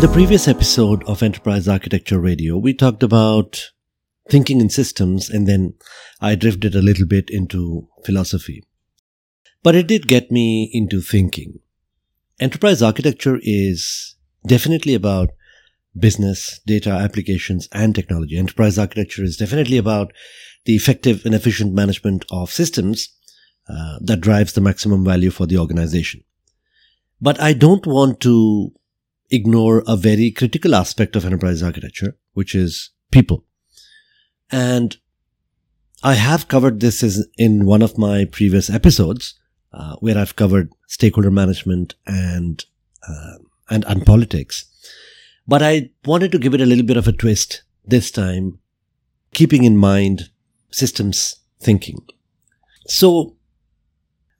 In the previous episode of Enterprise Architecture Radio, we talked about thinking in systems and then I drifted a little bit into philosophy. But it did get me into thinking. Enterprise architecture is definitely about business, data, applications, and technology. Enterprise architecture is definitely about the effective and efficient management of systems uh, that drives the maximum value for the organization. But I don't want to ignore a very critical aspect of enterprise architecture, which is people. And I have covered this in one of my previous episodes, uh, where I've covered stakeholder management and, uh, and, and politics. But I wanted to give it a little bit of a twist this time, keeping in mind systems thinking. So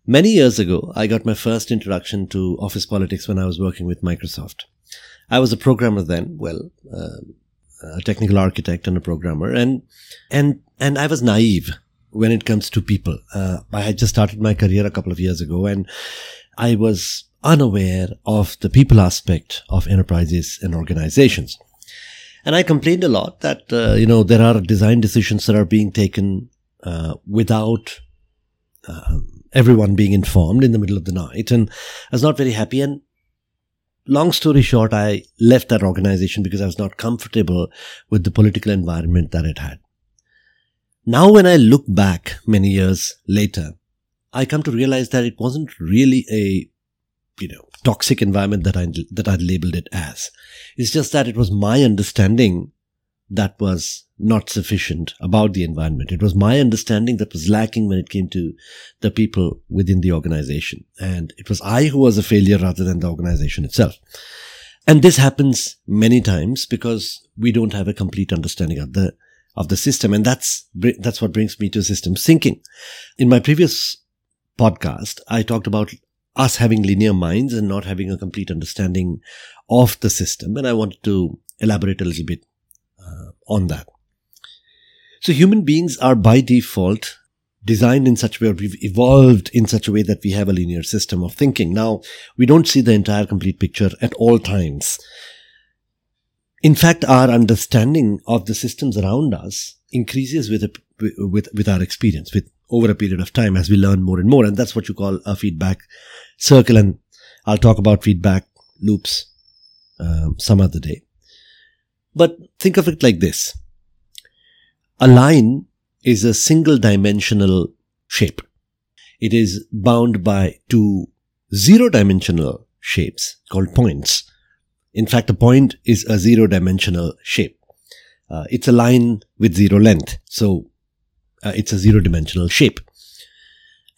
Many years ago, I got my first introduction to office politics when I was working with Microsoft. I was a programmer then, well, uh, a technical architect and a programmer, and and and I was naive when it comes to people. Uh, I had just started my career a couple of years ago, and I was unaware of the people aspect of enterprises and organizations. And I complained a lot that uh, you know there are design decisions that are being taken uh, without um, everyone being informed in the middle of the night and I was not very happy. And long story short, I left that organization because I was not comfortable with the political environment that it had. Now, when I look back many years later, I come to realize that it wasn't really a, you know, toxic environment that I, that I labeled it as. It's just that it was my understanding that was not sufficient about the environment. It was my understanding that was lacking when it came to the people within the organization. And it was I who was a failure rather than the organization itself. And this happens many times because we don't have a complete understanding of the, of the system. And that's, that's what brings me to system thinking. In my previous podcast, I talked about us having linear minds and not having a complete understanding of the system. And I wanted to elaborate a little bit on that. So human beings are by default designed in such a way, we've evolved in such a way that we have a linear system of thinking. Now, we don't see the entire complete picture at all times. In fact, our understanding of the systems around us increases with, a, with, with our experience, with over a period of time as we learn more and more. And that's what you call a feedback circle. And I'll talk about feedback loops um, some other day. But think of it like this. A line is a single dimensional shape. It is bound by two zero dimensional shapes called points. In fact, a point is a zero dimensional shape. Uh, it's a line with zero length. So uh, it's a zero dimensional shape.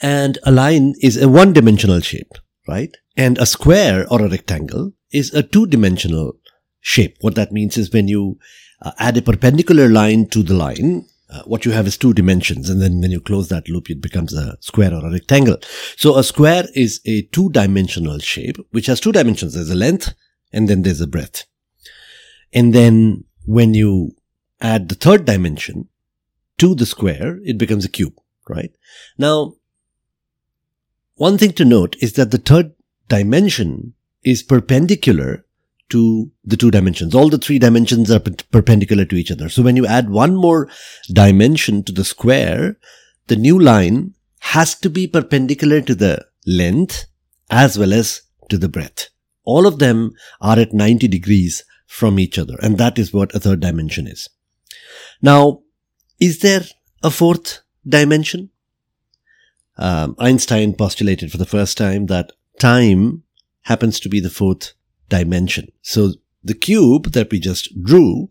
And a line is a one dimensional shape, right? And a square or a rectangle is a two dimensional shape. What that means is when you uh, add a perpendicular line to the line, uh, what you have is two dimensions. And then when you close that loop, it becomes a square or a rectangle. So a square is a two dimensional shape, which has two dimensions. There's a length and then there's a breadth. And then when you add the third dimension to the square, it becomes a cube, right? Now, one thing to note is that the third dimension is perpendicular to the two dimensions. All the three dimensions are perpendicular to each other. So when you add one more dimension to the square, the new line has to be perpendicular to the length as well as to the breadth. All of them are at 90 degrees from each other. And that is what a third dimension is. Now, is there a fourth dimension? Um, Einstein postulated for the first time that time happens to be the fourth dimension. So the cube that we just drew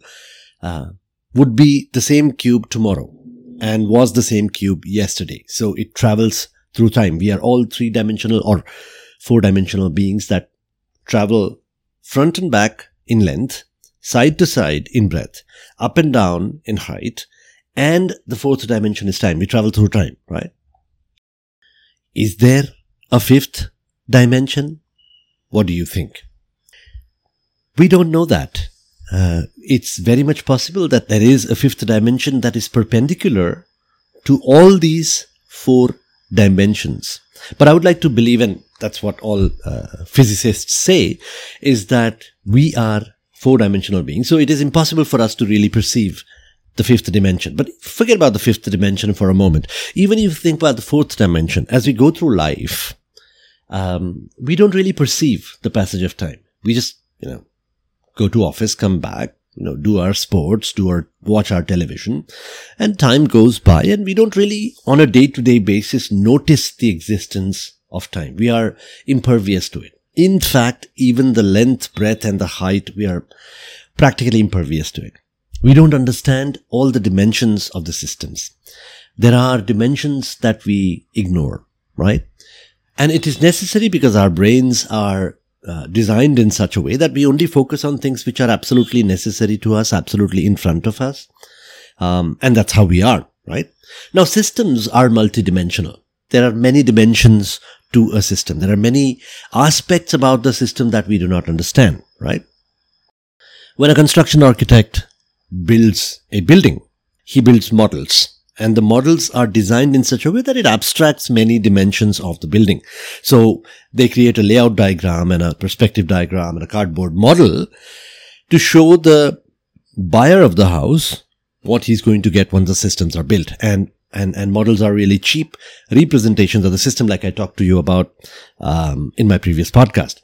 uh, would be the same cube tomorrow. and was the same cube yesterday. So it travels through time. We are all three dimensional or four dimensional beings that travel front and back in length, side to side in breadth, up and down in height, and the fourth dimension is time. We travel through time, right? Is there a fifth dimension? What do you think? We don't know that. Uh, it's very much possible that there is a fifth dimension that is perpendicular to all these four dimensions. But I would like to believe, and that's what all uh, physicists say, is that we are four dimensional beings. So it is impossible for us to really perceive the fifth dimension. But forget about the fifth dimension for a moment. Even if you think about the fourth dimension, as we go through life, um, we don't really perceive the passage of time. We just, you know, go to office, come back, you know, do our sports, do our, watch our television, and time goes by and we don't really, on a day to day basis, notice the existence of time. We are impervious to it. In fact, even the length, breadth, and the height, we are practically impervious to it. We don't understand all the dimensions of the systems. There are dimensions that we ignore, right? And it is necessary because our brains are uh, designed in such a way that we only focus on things which are absolutely necessary to us, absolutely in front of us. Um, and that's how we are, right? Now, systems are multidimensional. There are many dimensions to a system. There are many aspects about the system that we do not understand, right? When a construction architect builds a building, he builds models and the models are designed in such a way that it abstracts many dimensions of the building. So they create a layout diagram and a perspective diagram and a cardboard model to show the buyer of the house what he's going to get once the systems are built. And and, and models are really cheap representations of the system, like I talked to you about um, in my previous podcast.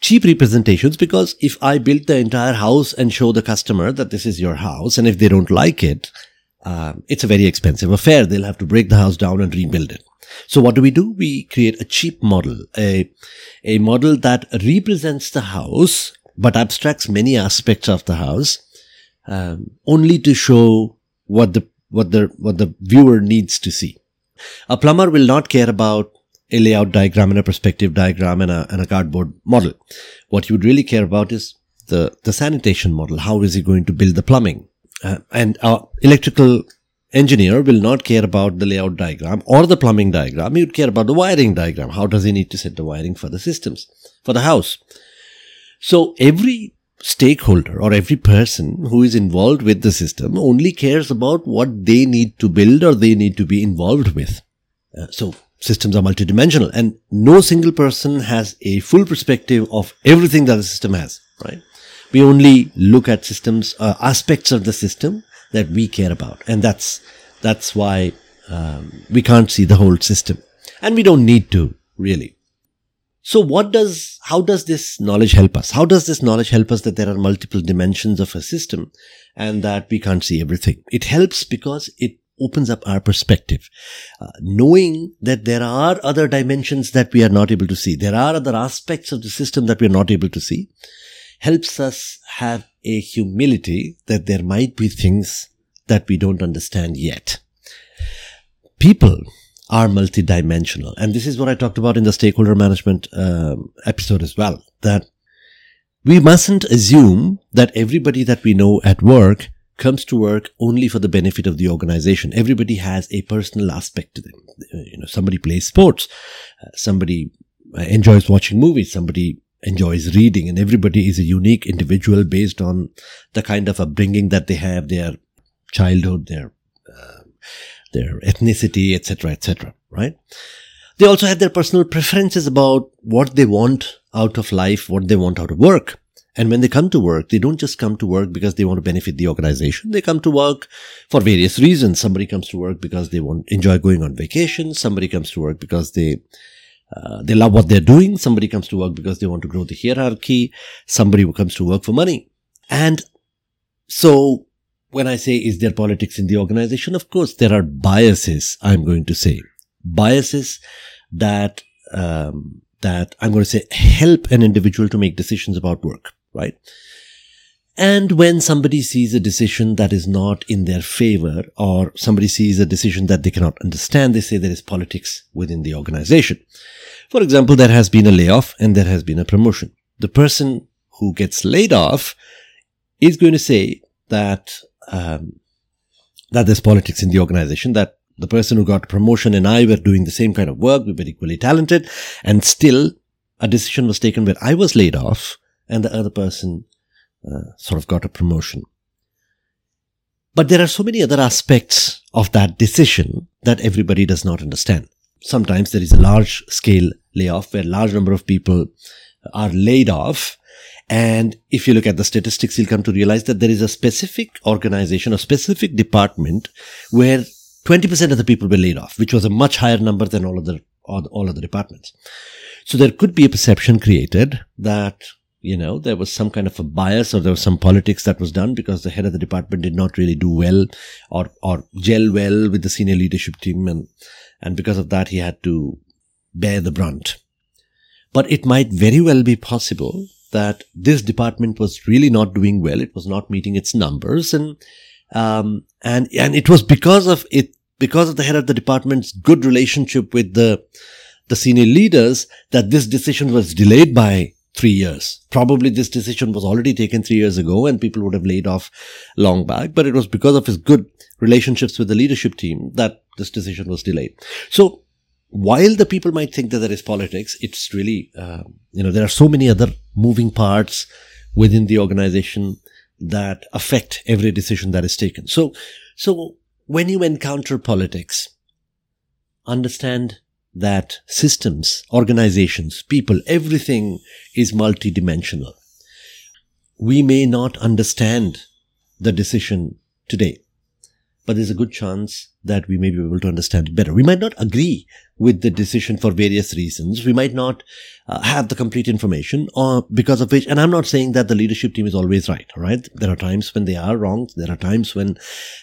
Cheap representations because if I build the entire house and show the customer that this is your house, and if they don't like it, uh, it's a very expensive affair. They'll have to break the house down and rebuild it. So what do we do? We create a cheap model, a, a model that represents the house, but abstracts many aspects of the house, um, only to show what the, what the, what the viewer needs to see. A plumber will not care about a layout diagram and a perspective diagram and a, and a cardboard model. What you would really care about is the, the sanitation model. How is he going to build the plumbing? Uh, and our electrical engineer will not care about the layout diagram or the plumbing diagram. He would care about the wiring diagram. How does he need to set the wiring for the systems, for the house? So every stakeholder or every person who is involved with the system only cares about what they need to build or they need to be involved with. Uh, so systems are multidimensional and no single person has a full perspective of everything that the system has, right? We only look at systems, uh, aspects of the system that we care about. And that's, that's why um, we can't see the whole system. And we don't need to, really. So what does, how does this knowledge help us? How does this knowledge help us that there are multiple dimensions of a system and that we can't see everything? It helps because it opens up our perspective. Uh, knowing that there are other dimensions that we are not able to see. There are other aspects of the system that we are not able to see helps us have a humility that there might be things that we don't understand yet. People are multidimensional. And this is what I talked about in the stakeholder management um, episode as well, that we mustn't assume that everybody that we know at work comes to work only for the benefit of the organization. Everybody has a personal aspect to them. You know, somebody plays sports, uh, somebody enjoys watching movies, somebody enjoys reading and everybody is a unique individual based on the kind of upbringing that they have, their childhood, their, uh, their ethnicity, etc., etc., right? They also have their personal preferences about what they want out of life, what they want out of work. And when they come to work, they don't just come to work because they want to benefit the organization. They come to work for various reasons. Somebody comes to work because they want enjoy going on vacation. Somebody comes to work because they uh, they love what they're doing. Somebody comes to work because they want to grow the hierarchy. Somebody who comes to work for money. And so when I say, is there politics in the organization? Of course, there are biases, I'm going to say. Biases that, um, that I'm going to say help an individual to make decisions about work, right? And when somebody sees a decision that is not in their favor or somebody sees a decision that they cannot understand, they say there is politics within the organization. For example, there has been a layoff and there has been a promotion. The person who gets laid off is going to say that um, that there's politics in the organization, that the person who got promotion and I were doing the same kind of work, we were equally talented, and still a decision was taken where I was laid off and the other person Uh, sort of got a promotion. But there are so many other aspects of that decision that everybody does not understand. Sometimes there is a large scale layoff where a large number of people are laid off. And if you look at the statistics, you'll come to realize that there is a specific organization, a specific department where 20% of the people were laid off, which was a much higher number than all other, all other departments. So there could be a perception created that you know, there was some kind of a bias or there was some politics that was done because the head of the department did not really do well or, or gel well with the senior leadership team. And, and because of that, he had to bear the brunt. But it might very well be possible that this department was really not doing well. It was not meeting its numbers. And, um, and, and it was because of it, because of the head of the department's good relationship with the, the senior leaders that this decision was delayed by three years. Probably this decision was already taken three years ago and people would have laid off long back, but it was because of his good relationships with the leadership team that this decision was delayed. So while the people might think that there is politics, it's really, uh, you know, there are so many other moving parts within the organization that affect every decision that is taken. So, so when you encounter politics, understand that systems, organizations, people, everything is multidimensional. We may not understand the decision today, but there's a good chance that we may be able to understand it better. We might not agree with the decision for various reasons. We might not uh, have the complete information or because of which, and I'm not saying that the leadership team is always right, all right? There are times when they are wrong. There are times when,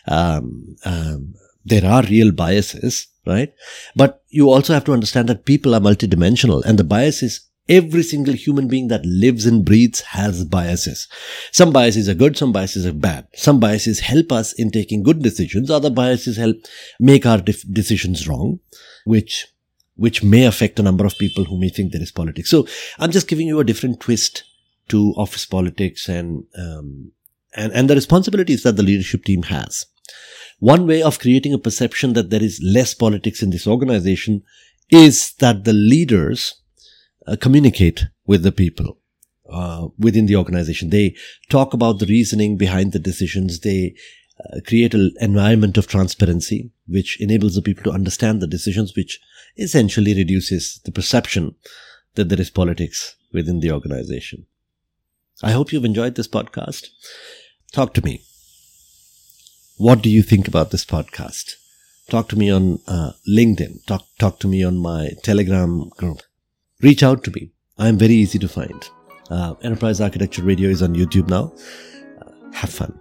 um, um, there are real biases right? But you also have to understand that people are multidimensional and the bias is every single human being that lives and breathes has biases. Some biases are good, some biases are bad. Some biases help us in taking good decisions, other biases help make our def- decisions wrong, which which may affect a number of people who may think there is politics. So I'm just giving you a different twist to office politics and um, and and the responsibilities that the leadership team has. One way of creating a perception that there is less politics in this organization is that the leaders uh, communicate with the people uh, within the organization. They talk about the reasoning behind the decisions. They uh, create an environment of transparency, which enables the people to understand the decisions, which essentially reduces the perception that there is politics within the organization. I hope you've enjoyed this podcast. Talk to me what do you think about this podcast? Talk to me on uh, LinkedIn. Talk talk to me on my Telegram group. Reach out to me. I am very easy to find. Uh, Enterprise Architecture Radio is on YouTube now. Uh, have fun.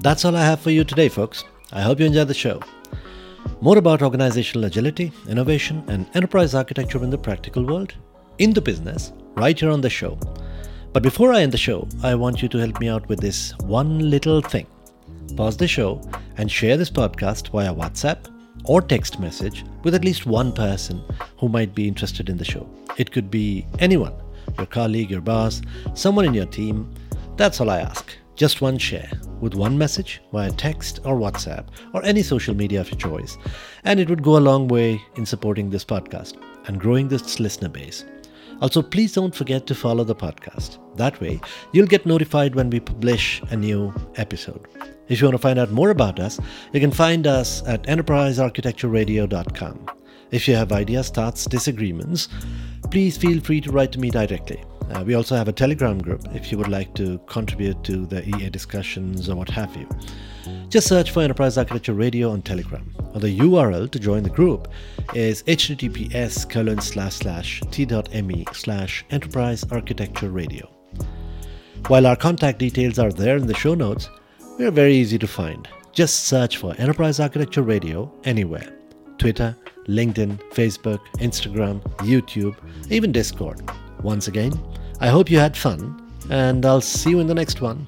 That's all I have for you today, folks. I hope you enjoyed the show. More about organizational agility, innovation, and enterprise architecture in the practical world, in the business, right here on the show. But before I end the show, I want you to help me out with this one little thing pause the show, and share this podcast via WhatsApp or text message with at least one person who might be interested in the show. It could be anyone your colleague, your boss, someone in your team. That's all I ask. Just one share with one message via text or WhatsApp or any social media of your choice. And it would go a long way in supporting this podcast and growing this listener base. Also, please don't forget to follow the podcast. That way, you'll get notified when we publish a new episode. If you want to find out more about us, you can find us at enterprisearchitectureradio.com. If you have ideas, thoughts, disagreements, please feel free to write to me directly. Uh, we also have a Telegram group if you would like to contribute to the EA discussions or what have you. Just search for Enterprise Architecture Radio on Telegram. Or the URL to join the group is https colon slash slash t.me slash enterprise architecture radio. While our contact details are there in the show notes, we are very easy to find. Just search for Enterprise Architecture Radio anywhere Twitter, LinkedIn, Facebook, Instagram, YouTube, even Discord. Once again, I hope you had fun And I'll see you in the next one.